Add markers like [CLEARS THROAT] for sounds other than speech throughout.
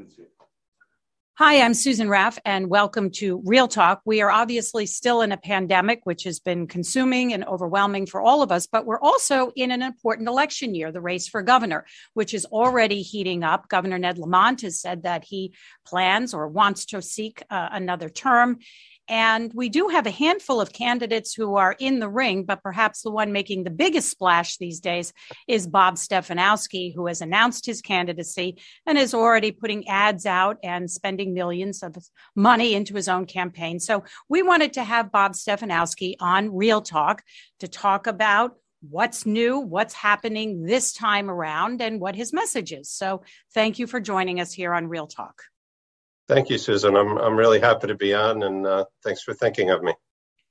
Lindsay. Hi, I'm Susan Raff, and welcome to Real Talk. We are obviously still in a pandemic, which has been consuming and overwhelming for all of us, but we're also in an important election year, the race for governor, which is already heating up. Governor Ned Lamont has said that he plans or wants to seek uh, another term. And we do have a handful of candidates who are in the ring, but perhaps the one making the biggest splash these days is Bob Stefanowski, who has announced his candidacy and is already putting ads out and spending millions of money into his own campaign. So we wanted to have Bob Stefanowski on Real Talk to talk about what's new, what's happening this time around, and what his message is. So thank you for joining us here on Real Talk. Thank you, Susan. I'm I'm really happy to be on, and uh, thanks for thinking of me.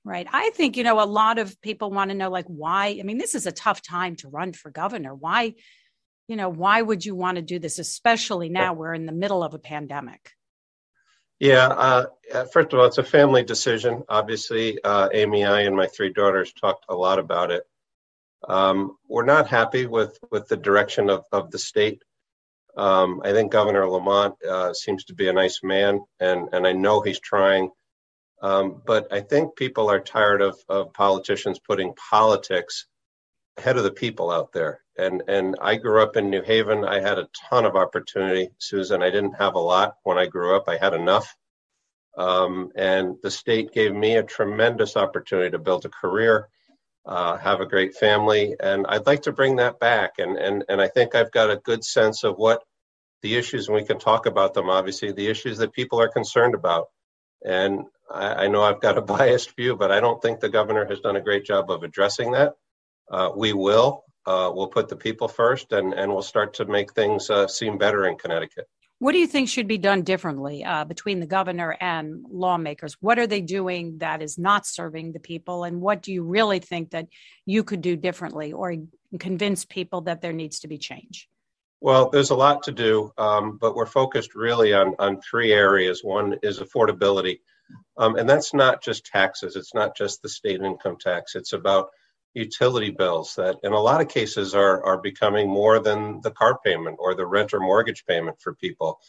Right. I think you know a lot of people want to know like why. I mean, this is a tough time to run for governor. Why, you know, why would you want to do this, especially now we're in the middle of a pandemic? Yeah. Uh, uh, first of all, it's a family decision. Obviously, uh, Amy, I, and my three daughters talked a lot about it. Um, we're not happy with with the direction of of the state. Um, I think Governor Lamont uh, seems to be a nice man, and, and I know he's trying. Um, but I think people are tired of, of politicians putting politics ahead of the people out there. And and I grew up in New Haven. I had a ton of opportunity, Susan. I didn't have a lot when I grew up. I had enough. Um, and the state gave me a tremendous opportunity to build a career uh, have a great family, and I'd like to bring that back. And and and I think I've got a good sense of what the issues, and we can talk about them. Obviously, the issues that people are concerned about. And I, I know I've got a [LAUGHS] biased view, but I don't think the governor has done a great job of addressing that. Uh, we will. Uh, we'll put the people first, and and we'll start to make things uh, seem better in Connecticut. What do you think should be done differently uh, between the governor and lawmakers? What are they doing that is not serving the people? And what do you really think that you could do differently or convince people that there needs to be change? Well, there's a lot to do, um, but we're focused really on, on three areas. One is affordability, um, and that's not just taxes, it's not just the state income tax, it's about utility bills that in a lot of cases are, are becoming more than the car payment or the rent or mortgage payment for people.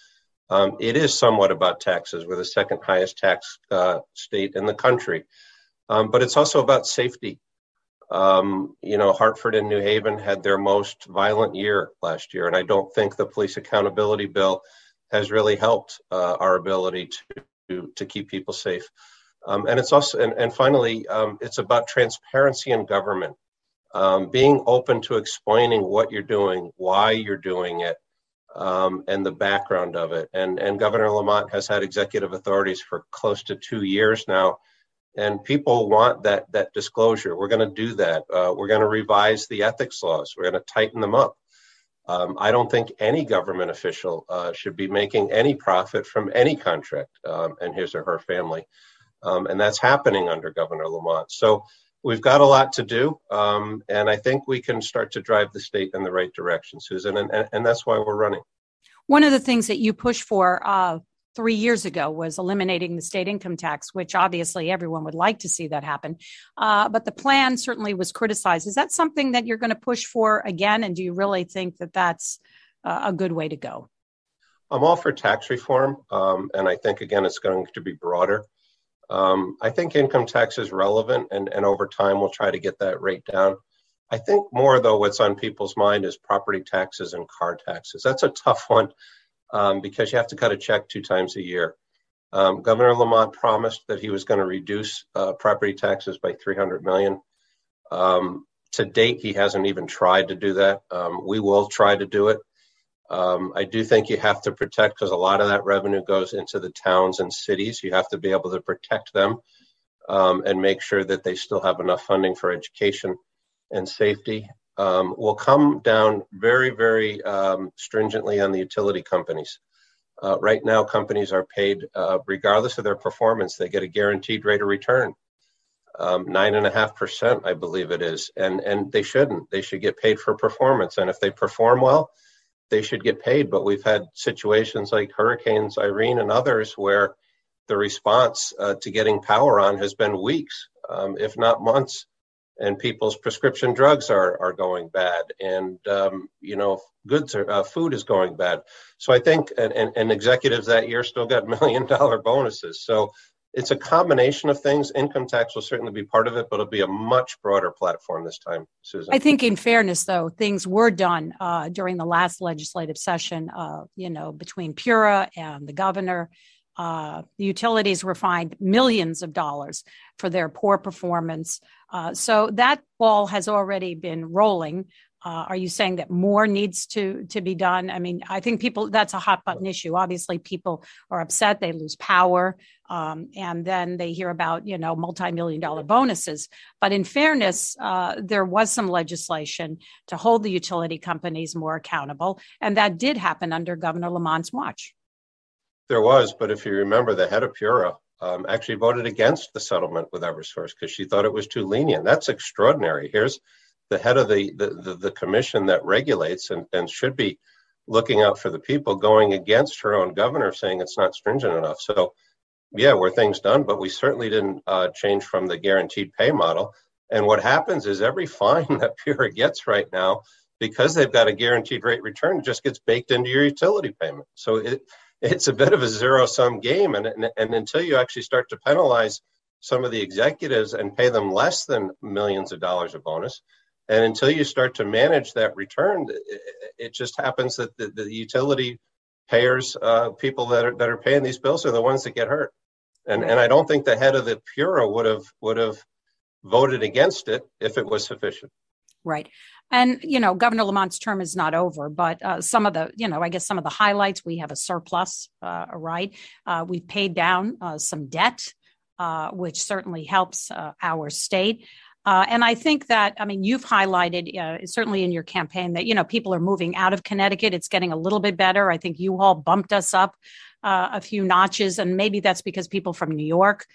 Um, it is somewhat about taxes. We're the second highest tax uh, state in the country. Um, but it's also about safety. Um, you know, Hartford and New Haven had their most violent year last year, and I don't think the police accountability bill has really helped uh, our ability to, to keep people safe. Um, and it's also, and, and finally, um, it's about transparency in government, um, being open to explaining what you're doing, why you're doing it, um, and the background of it. And, and Governor Lamont has had executive authorities for close to two years now. And people want that, that disclosure. We're going to do that. Uh, we're going to revise the ethics laws. We're going to tighten them up. Um, I don't think any government official uh, should be making any profit from any contract um, and his or her family. Um, and that's happening under Governor Lamont. So we've got a lot to do, um, and I think we can start to drive the state in the right direction, Susan, and, and, and that's why we're running. One of the things that you push for uh, three years ago was eliminating the state income tax, which obviously everyone would like to see that happen. Uh, but the plan certainly was criticized. Is that something that you're going to push for again? And do you really think that that's uh, a good way to go? I'm all for tax reform, um, and I think again it's going to be broader. Um, I think income tax is relevant, and, and over time we'll try to get that rate down. I think more, though, what's on people's mind is property taxes and car taxes. That's a tough one um, because you have to cut a check two times a year. Um, Governor Lamont promised that he was going to reduce uh, property taxes by 300 million. Um, to date, he hasn't even tried to do that. Um, we will try to do it. Um, I do think you have to protect because a lot of that revenue goes into the towns and cities. You have to be able to protect them um, and make sure that they still have enough funding for education and safety. Um, will come down very, very um, stringently on the utility companies. Uh, right now, companies are paid uh, regardless of their performance. They get a guaranteed rate of return, um, nine and a half percent, I believe it is, and and they shouldn't. They should get paid for performance, and if they perform well, they should get paid. But we've had situations like Hurricanes Irene and others where the response uh, to getting power on has been weeks, um, if not months. And people's prescription drugs are, are going bad. And um, you know goods are, uh, food is going bad. So i think and, and, and, executives that year still got [LAUGHS] million dollar bonuses. So it's a combination of things. Income tax will certainly be part of it but it'll be a much broader platform this time susan. I think in fairness though things were done uh, during the last legislative session uh, you know between pura and the governor uh, the utilities were fined millions of dollars for their poor performance. Uh, so that ball has already been rolling. Uh, are you saying that more needs to to be done? I mean, I think people that's a hot button issue. Obviously, people are upset; they lose power, um, and then they hear about you know multi million dollar bonuses. But in fairness, uh, there was some legislation to hold the utility companies more accountable, and that did happen under Governor Lamont's watch. There was, but if you remember, the head of Pura um, actually voted against the settlement with Eversource because she thought it was too lenient. That's extraordinary. Here's the head of the the, the, the commission that regulates and, and should be looking out for the people going against her own governor saying it's not stringent enough. So, yeah, were things done, but we certainly didn't uh, change from the guaranteed pay model. And what happens is every [LAUGHS] fine that Pura gets right now, because they've got a guaranteed rate return, just gets baked into your utility payment. So it it's a bit of a zero sum game. And, and, and until you actually start to penalize some of the executives and pay them less than millions of dollars of bonus, and until you start to manage that return, it, it just happens that the, the utility payers, uh, people that are that are paying these bills, are the ones that get hurt. And and I don't think the head of the Pura would have would have voted against it if it was sufficient. Right. And, you know, Governor Lamont's term is not over, but uh, some of the, you know, I guess some of the highlights we have a surplus, uh, right? Uh, we've paid down uh, some debt, uh, which certainly helps uh, our state. and I think that, I mean, you've highlighted certainly in your campaign that, you know, people are moving out of Connecticut. It's getting a little bit better. I think you all bumped us up a few notches, and maybe that's because people from New York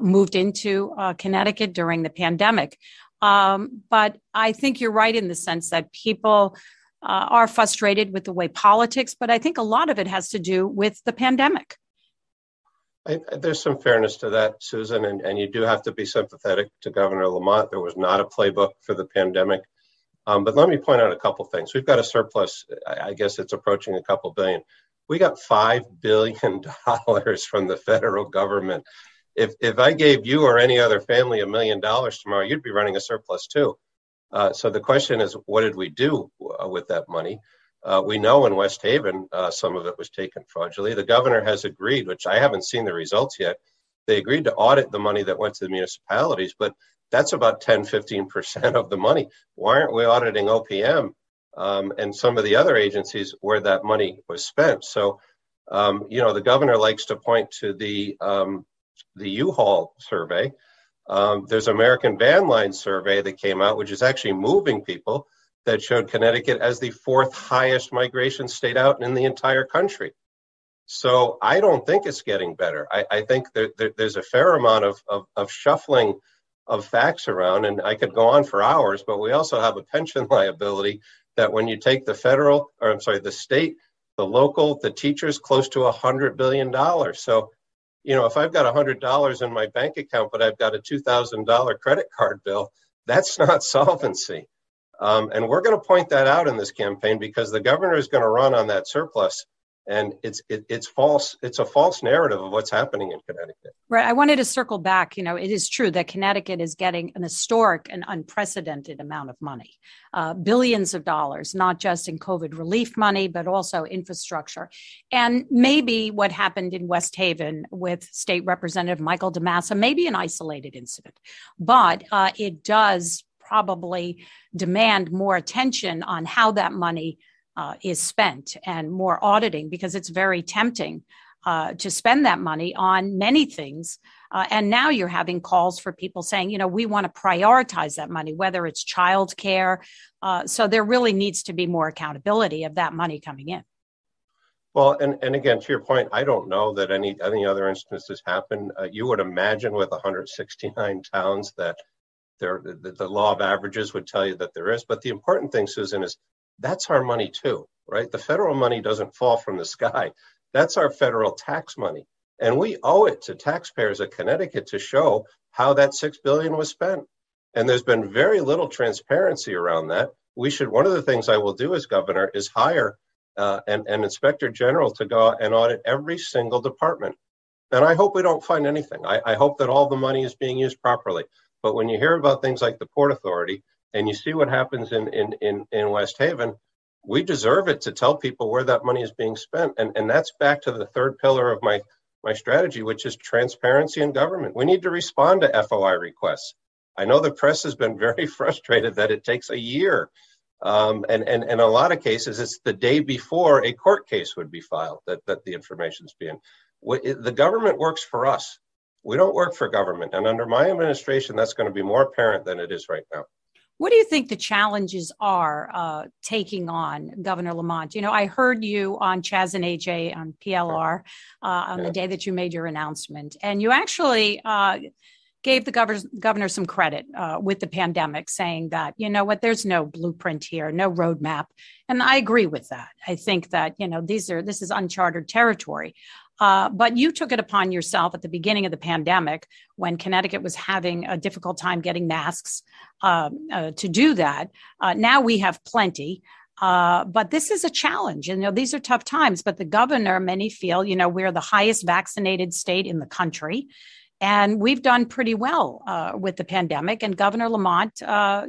moved into Connecticut during the pandemic. Um, but I think you're right in the sense that people uh, are frustrated with the way politics, but I think a lot of it has to do with the pandemic. I, there's some fairness to that, Susan, and, and you do have to be sympathetic to Governor Lamont. There was not a playbook for the pandemic. Um, but let me point out a couple things. We've got a surplus, I, I guess it's approaching a couple billion. We got $5 billion [LAUGHS] from the federal government if if I gave you or any other family a million dollars tomorrow, you'd be running a surplus too. Uh, so the question is, what did we do uh, with that money? Uh, we know in West Haven, uh, some of it was taken fraudulently. The governor has agreed, which I haven't seen the results yet. They agreed to audit the money that went to the municipalities, but that's about 10, 15% of the money. Why aren't we auditing OPM um, and some of the other agencies where that money was spent? So, um, you know, the governor likes to point to the um, the U-Haul survey. Um, there's American Van Line survey that came out, which is actually moving people that showed Connecticut as the fourth highest migration state out in the entire country. So I don't think it's getting better. I, I think there, there, there's a fair amount of, of, of shuffling of facts around, and I could go on for hours, but we also have a pension [LAUGHS] liability that when you take the federal, or I'm sorry, the state, the local, the teachers, close to a $100 billion. So you know, if I've got $100 in my bank account, but I've got a $2,000 credit card bill, that's [LAUGHS] not solvency. Um, and we're going to point that out in this campaign because the governor is going to run on that surplus and it's it, it's false it's a false narrative of what's happening in connecticut. Right i wanted to circle back you know it is true that connecticut is getting an historic and unprecedented amount of money uh, billions of dollars not just in covid relief money but also infrastructure. And maybe what happened in west haven with state representative michael DiMassa may be an isolated incident but uh, it does probably demand more attention on how that money uh, is spent and more auditing because it's very tempting uh, to spend that money on many things. Uh, and now you're having calls for people saying, you know, we want to prioritize that money, whether it's child care. Uh, so there really needs to be more accountability of that money coming in. Well, and, and again, to your point, I don't know that any any other instances happen. Uh, you would imagine with 169 towns that there the, the law of averages would tell you that there is. But the important thing, Susan, is that's our money too, right? The federal money doesn't fall from the sky. That's our federal tax money. And we owe it to taxpayers of Connecticut to show how that six billion was spent. And there's been very little transparency around that. We should, one of the things I will do as governor is hire uh, an, an inspector general to go and audit every single department. And I hope we don't find anything. I, I hope that all the money is being used properly. But when you hear about things like the Port Authority and you see what happens in, in, in, in West Haven, we deserve it to tell people where that money is being spent. And, and that's back to the third pillar of my, my strategy, which is transparency in government. We need to respond to FOI requests. I know the press has been very [LAUGHS] frustrated that it takes a year. Um, and, and, and in a lot of cases, it's the day before a court case would be filed that, that the information's being. The government works for us. We don't work for government. And under my administration, that's going to be more apparent than it is right now. What do you think the challenges are uh, taking on Governor Lamont? You know, I heard you on Chaz and AJ on PLR uh, on yeah. the day that you made your announcement, and you actually uh, gave the governor, governor some credit uh, with the pandemic, saying that, you know what, there's no blueprint here, no roadmap. And I agree with that. I think that, you know, these are, this is uncharted territory. Uh, but you took it upon yourself at the beginning of the pandemic when Connecticut was having a difficult time getting masks uh, uh, to do that. Uh, now we have plenty. Uh, but this is a challenge. You know, these are tough times. But the governor, many feel, you know, we're the highest vaccinated state in the country. And we've done pretty well uh, with the pandemic. And Governor Lamont,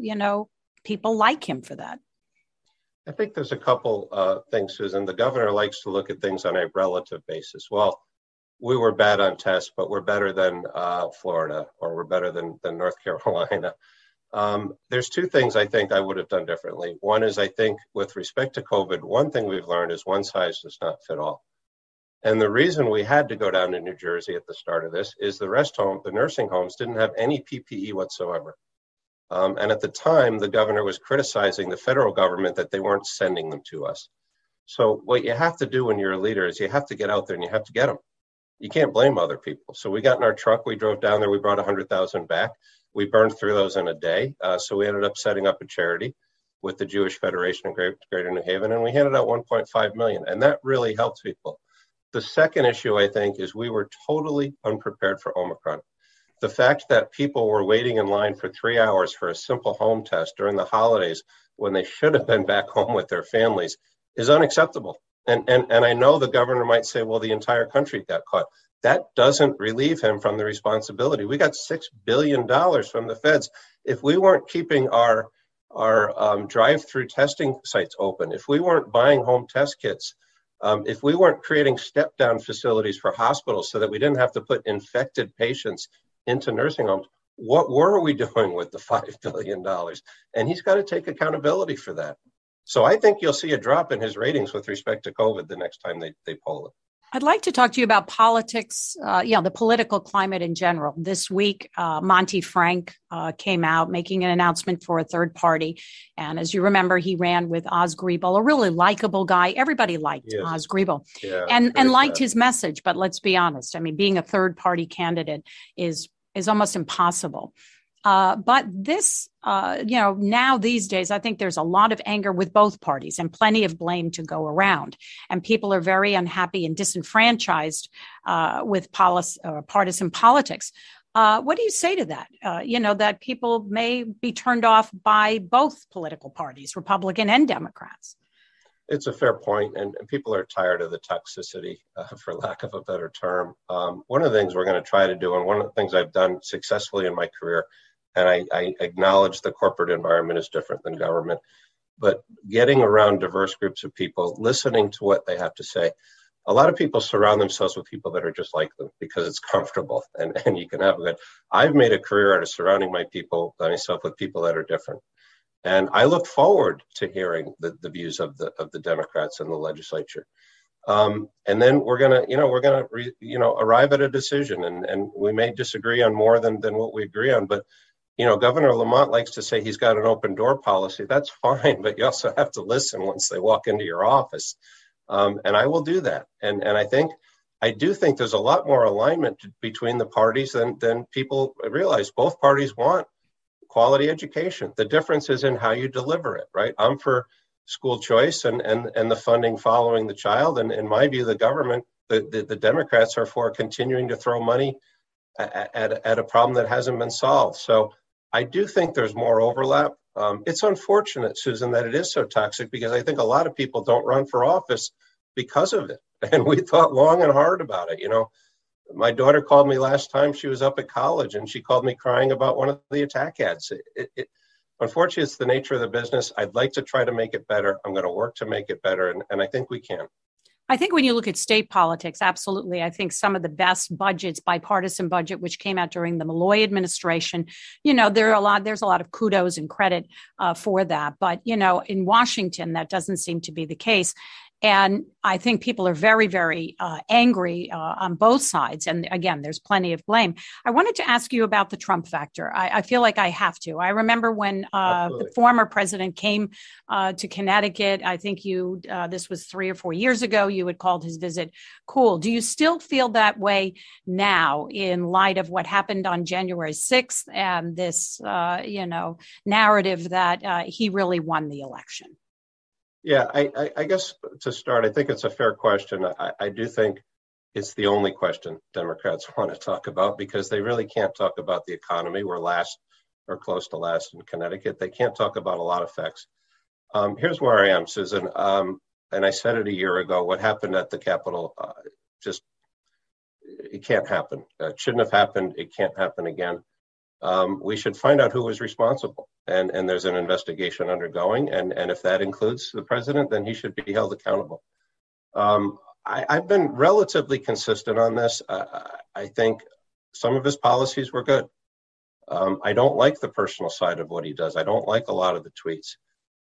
you know, people like him for that. I think there's a couple uh, things, Susan. The governor likes to look at things on a relative basis. Well, we were bad on tests, but we're better than uh, Florida or we're better than, than North [LAUGHS] Carolina. Um, there's two things I think I would have done differently. One is I think with respect to COVID, one thing we've learned is one size does not fit all. And the reason we had to go down to New Jersey at the start of this is the rest home, the nursing homes didn't have any PPE whatsoever. Um, and at the time, the governor was criticizing the federal government that they weren't sending them to us. So, what you have to do when you're a leader is you have to get out there and you have to get them. You can't blame other people. So, we got in our truck, we drove down there, we brought 100,000 back. We burned through those in a day. Uh, so, we ended up setting up a charity with the Jewish Federation of Greater New Haven, and we handed out 1.5 million. And that really helps people. The second issue, I think, is we were totally unprepared for Omicron the fact that people were waiting in line for three hours for a simple home test during the holidays when they should have been back home with their families is unacceptable. And, and, and I know the governor might say, well, the entire country got caught. That doesn't relieve him from the responsibility. We got $6 billion from the feds. If we weren't keeping our, our um, drive through testing sites open, if we weren't buying home test kits, um, if we weren't creating step down facilities for hospitals so that we didn't have to put infected patients into nursing homes. What were we doing with the $5 billion? And he's got to take accountability for that. So I think you'll see a drop in his ratings with respect to COVID the next time they, they poll it. I'd like to talk to you about politics, uh, you know, the political climate in general. This week, uh, Monty Frank uh, came out making an announcement for a third party. And as you remember, he ran with Oz Griebel, a really likable guy. Everybody liked yes. Oz Griebel yeah, and, and liked his message. But let's be honest. I mean, being a third party candidate is is almost impossible. Uh, but this, uh, you know, now these days, I think there's a lot of anger with both parties and plenty of blame to go around. And people are very unhappy and disenfranchised uh, with policy, uh, partisan politics. Uh, what do you say to that? Uh, you know, that people may be turned off by both political parties, Republican and Democrats. It's a fair point, and, and people are tired of the toxicity, uh, for lack of a better term. Um, one of the things we're going to try to do, and one of the things I've done successfully in my career, and I, I acknowledge the corporate environment is different than government, but getting around diverse groups of people, listening to what they have to say. A lot of people surround themselves with people that are just like them because it's [LAUGHS] comfortable and, and you can have a good. I've made a career out of surrounding my people, myself with people that are different. And I look forward to hearing the, the views of the of the Democrats in the legislature. Um, and then we're gonna, you know, we're gonna, re, you know, arrive at a decision, and and we may disagree on more than than what we agree on, but you know, Governor Lamont likes to say he's got an open door policy. That's [LAUGHS] fine, but you also have to listen once they walk into your office, um, and I will do that. And and I think I do think there's a lot more alignment between the parties than than people realize. Both parties want quality education. The difference is in how you deliver it, right? I'm for school choice and and and the funding following the child. And in my view, the government, the the, the Democrats are for continuing to throw money at, at, at a problem that hasn't been solved. So I do think there's more overlap. Um, it's unfortunate, Susan, that it is so toxic because I think a lot of people don't run for office because of it. [LAUGHS] And we thought long and hard about it. You know, my daughter called me last time she was up at college and she called me crying about one of the attack ads. It, it, unfortunately, it's the nature of the business. I'd like to try to make it better. I'm going to work to make it better, and, and I think we can. I think when you look at state politics, absolutely. I think some of the best budgets, bipartisan budget, which came out during the Malloy administration, you know, there are a lot, there's a lot of kudos and credit uh, for that. But, you know, in Washington, that doesn't seem to be the case. And I think people are very, very uh, angry uh, on both sides. And again, there's plenty of blame. I wanted to ask you about the Trump factor. I, I feel like I have to. I remember when uh, the former president came uh, to Connecticut. I think you, uh, this was three or four years ago, you had called his visit cool. Do you still feel that way now in light of what happened on January 6th and this, uh, you know, narrative that he really won the election? Yeah, I, I, I, guess to start, I think it's a fair question. I, I do think it's the only question Democrats [LAUGHS] want to talk about because they really can't talk about the economy. We're last or close to last in Connecticut. They can't talk about a lot of facts. Um, here's where I am, Susan. Um, and I said it a year ago. What happened at the Capitol uh, just it can't happen. It shouldn't have happened. It can't happen again um, we should find out who was responsible. And, and there's an investigation undergoing. And, and if that includes the president, then he should be held accountable. Um, I, have been relatively consistent on this. Uh, I think some of his policies were good. Um, I don't like the personal side of what he does. I don't like a lot of the tweets,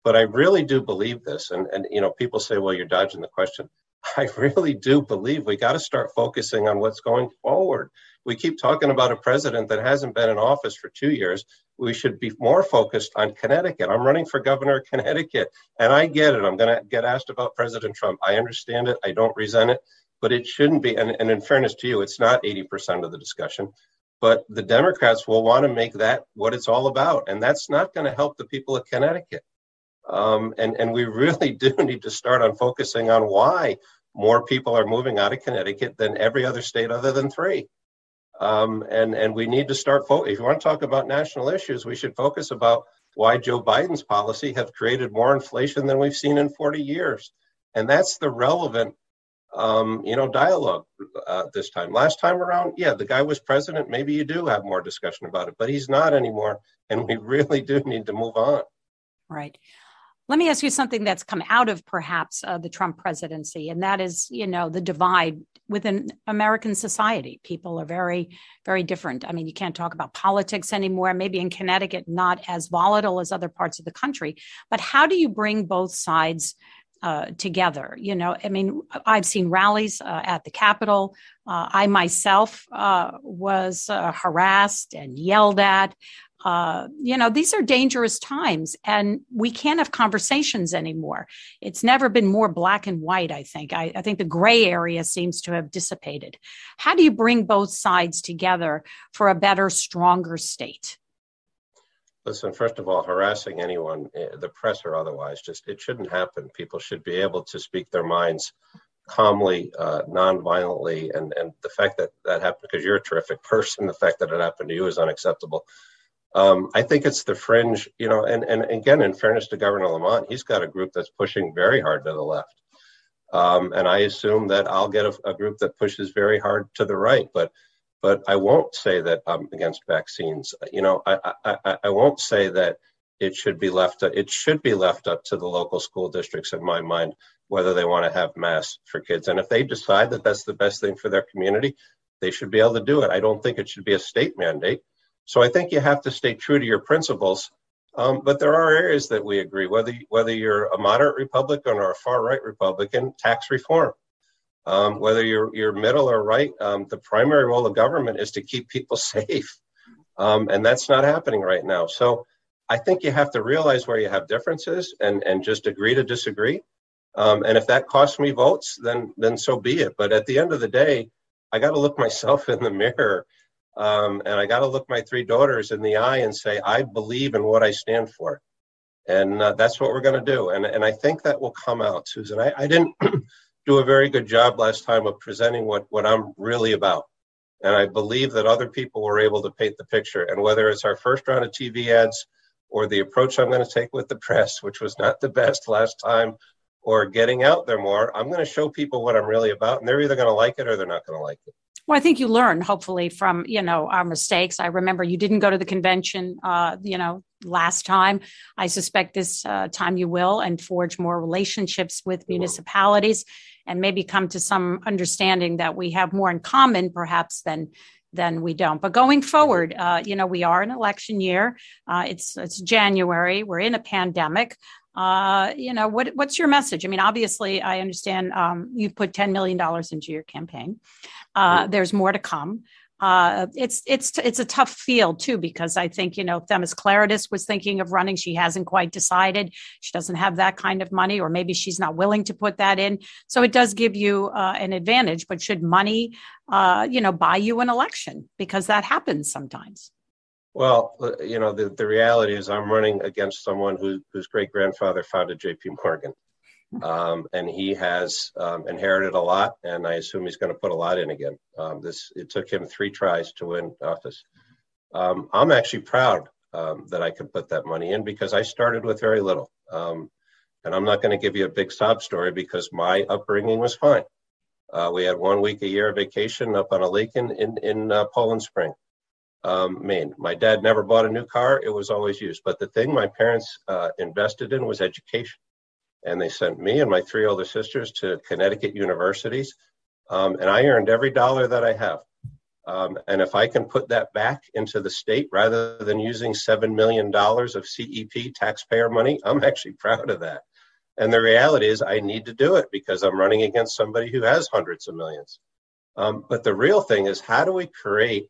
but I really do believe this. And, and you know, people say, well, you're dodging the question. [LAUGHS] I really do believe we got to start focusing on what's going forward. We keep talking about a president that hasn't been in office for two years. We should be more focused on Connecticut. I'm running for governor of Connecticut, and I get it. I'm going to get asked about President Trump. I understand it. I don't resent it, but it shouldn't be. And, and in fairness to you, it's not 80% of the discussion. But the Democrats will want to make that what it's all about, and that's not going to help the people of Connecticut. Um, and, and we [LAUGHS] really do need to start on focusing on why more people are moving out of Connecticut than every other state other than three. Um, and, and we need to start, fo- if you want to talk about national issues, we should focus about why Joe Biden's policy have created more inflation than we've seen in 40 years. And that's the relevant, um, you know, dialogue uh, this time. Last time around, yeah, the guy was president. Maybe you do have more discussion about it, but he's not anymore. And we [LAUGHS] really do need to move on. Right. Let me ask you something that's come out of perhaps uh, the Trump presidency, and that is, you know, the divide within American society. People are very, very different. I mean, you can't talk about politics anymore. Maybe in Connecticut, not as volatile as other parts of the country. But how do you bring both sides uh, together. You know, I mean, I've seen rallies uh, at the Capitol. Uh, I myself uh, was uh, harassed and yelled at uh, you know, these are dangerous times and we can't have conversations anymore. It's never been more black and white, I think. I, I, think the gray area seems to have dissipated. How do you bring both sides together for a better, stronger state? Listen, first of all, harassing anyone, eh, the press or otherwise, just it shouldn't happen. People should be able to speak their minds calmly, uh, non-violently, and and the fact that that happened because you're a terrific person, the fact that it happened to you is unacceptable. Um, I think it's the fringe, you know, and, and again, in fairness to Governor Lamont, he's got a group that's pushing very hard to the left. Um, and I assume that I'll get a, a, group that pushes very hard to the right. But but I won't say that I'm against vaccines. You know, I, I, I won't say that it should be left. It should be left up to the local school districts, in my mind, whether they want to have masks for kids. And if they decide that that's the best thing for their community, they should be able to do it. I don't think it should be a state mandate. So I think you have to stay true to your principles. Um, but there are areas that we agree, whether whether you're a moderate Republican or a far right Republican, tax reform. Um, whether you're you're middle or right, um, the primary role of government is to keep people [LAUGHS] safe, um, and that's not happening right now. So I think you have to realize where you have differences and and just agree to disagree. Um, and if that costs me votes, then then so be it. But at the end of the day, I got to look myself [LAUGHS] in the mirror um, and I got to look my three daughters in the eye and say, I believe in what I stand for. And uh, that's what we're going to do. And, and I think that will come out, Susan. I, I didn't [CLEARS THROAT] do a very good job last time of presenting what, what I'm really about. And I believe that other people were able to paint the picture. And whether it's our first round of TV ads or the approach I'm going to take with the press, which was not the best last time, or getting out there more, I'm going to show people what I'm really about. And they're either going to like it or they're not going to like it. Well, I think you learn hopefully from you know our mistakes. I remember you didn't go to the convention, uh, you know, last time. I suspect this uh, time you will, and forge more relationships with municipalities, and maybe come to some understanding that we have more in common, perhaps than than we don't. But going forward, uh, you know, we are an election year. Uh, it's it's January. We're in a pandemic. Uh, you know, what what's your message? I mean, obviously, I understand um, you've put ten million dollars into your campaign. Uh, there's more to come. Uh, it's it's it's a tough field too because I think you know Themis Klarides was thinking of running. She hasn't quite decided. She doesn't have that kind of money, or maybe she's not willing to put that in. So it does give you uh, an advantage. But should money, uh, you know, buy you an election because that happens sometimes? Well, uh, you know, the, the reality is I'm running against someone who, whose great grandfather founded J.P. Morgan [LAUGHS] um, and he has um, inherited a lot, and I assume he's going to put a lot in again. Um, this it took him three tries to win office. Um, I'm actually proud um, that I could put that money in because I started with very little, um, and I'm not going to give you a big sob story because my upbringing was fine. Uh, we had one week a year of vacation up on a lake in in, in uh, Poland Spring. Maine. My dad never bought a new car; it was always used. But the thing my parents uh, invested in was education and they sent me and my three older sisters to Connecticut universities. Um, and I earned every dollar that I have. Um, and if I can put that back into the state rather than using $7 million of CEP taxpayer money, I'm actually proud of that. And the reality is, I need to do it because I'm running against somebody who has hundreds of millions. Um, but the real thing is, how do we create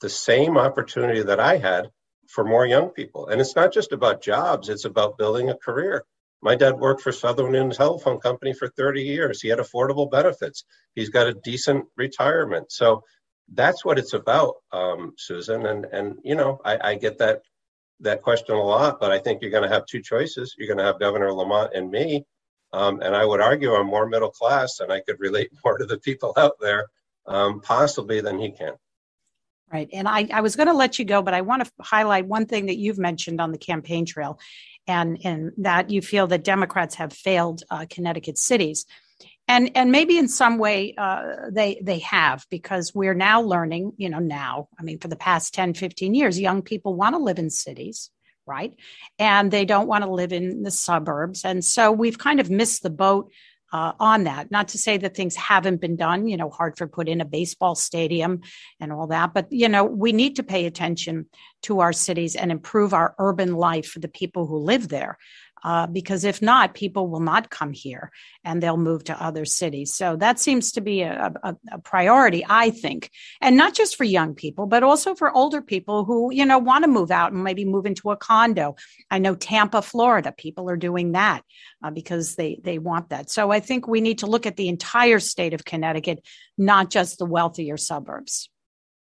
the same opportunity that I had for more young people? And it's not just about jobs, it's about building a career. My dad worked for Southern Telephone Company for 30 years. He had affordable benefits. He's got a decent retirement. So that's what it's about, um, Susan. And and you know, I, I get that that question a lot, but I think you're going to have two choices. You're going to have Governor Lamont and me. Um, and I would argue I'm more middle class and I could relate [LAUGHS] more to the people out there, um, possibly than he can. Right. And I, I was going to let you go, but I want to highlight one thing that you've mentioned on the campaign trail, and, and that you feel that Democrats have failed uh, Connecticut cities. And, and maybe in some way uh, they, they have, because we're now learning, you know, now, I mean, for the past 10, 15 years, young people want to live in cities right? And they don't want to live in the suburbs. And so we've kind of missed the boat uh, on that. Not to say that things haven't been done. You know, Hartford put in a baseball stadium and all that, but you know, we need to pay attention to our cities and improve our urban life for the people who live there uh, because if not, people will not come here and they'll move to other cities. So that seems to be a, a, a, priority, I think, and not just for young people, but also for older people who, you know, want to move out and maybe move into a condo. I know Tampa, Florida, people are doing that uh, because they, they want that. So I think we need to look at the entire state of Connecticut, not just the wealthier suburbs.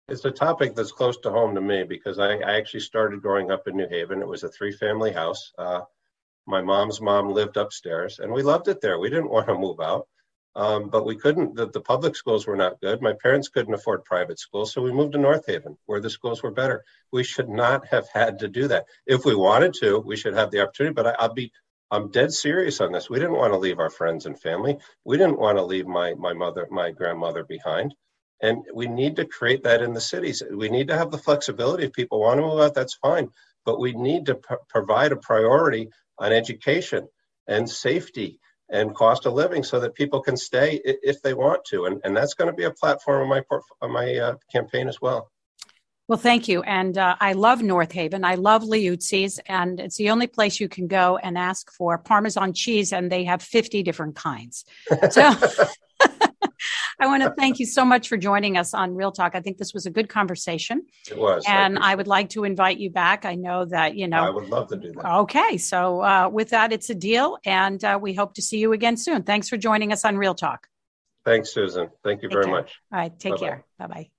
It's a topic that's close to home to me because I, I actually started growing up in New Haven. It was a three family house. Uh, my mom's mom lived upstairs, and we loved it there. We didn't want to move out, um, but we couldn't. The, the public schools were not good. My parents couldn't afford private schools, so we moved to North Haven, where the schools were better. We should not have had to do that. If we wanted to, we should have the opportunity. But I, I'll be I'm dead serious on this. We didn't want to leave our friends and family. We didn't want to leave my my mother, my grandmother behind. And we need to create that in the cities. We need to have the flexibility. If people want to move out, that's fine. But we need to p- provide a priority on education and safety and cost of living so that people can stay if they want to. And, and that's going to be a platform of my, of my uh, campaign as well. Well, thank you. And uh, I love North Haven. I love Liuzzi's, and it's the only place you can go and ask for Parmesan cheese, and they have 50 different kinds. So [LAUGHS] I want to thank you so much for joining us on Real Talk. I think this was a good conversation. It was. And I, I would like to invite you back. I know that, you know. I would love to do that. Okay. So uh, with that, it's a deal. And uh, we hope to see you again soon. Thanks for joining us on Real Talk. Thanks, Susan. Thank you take very care. much. All right. Take Bye-bye. care. Bye bye.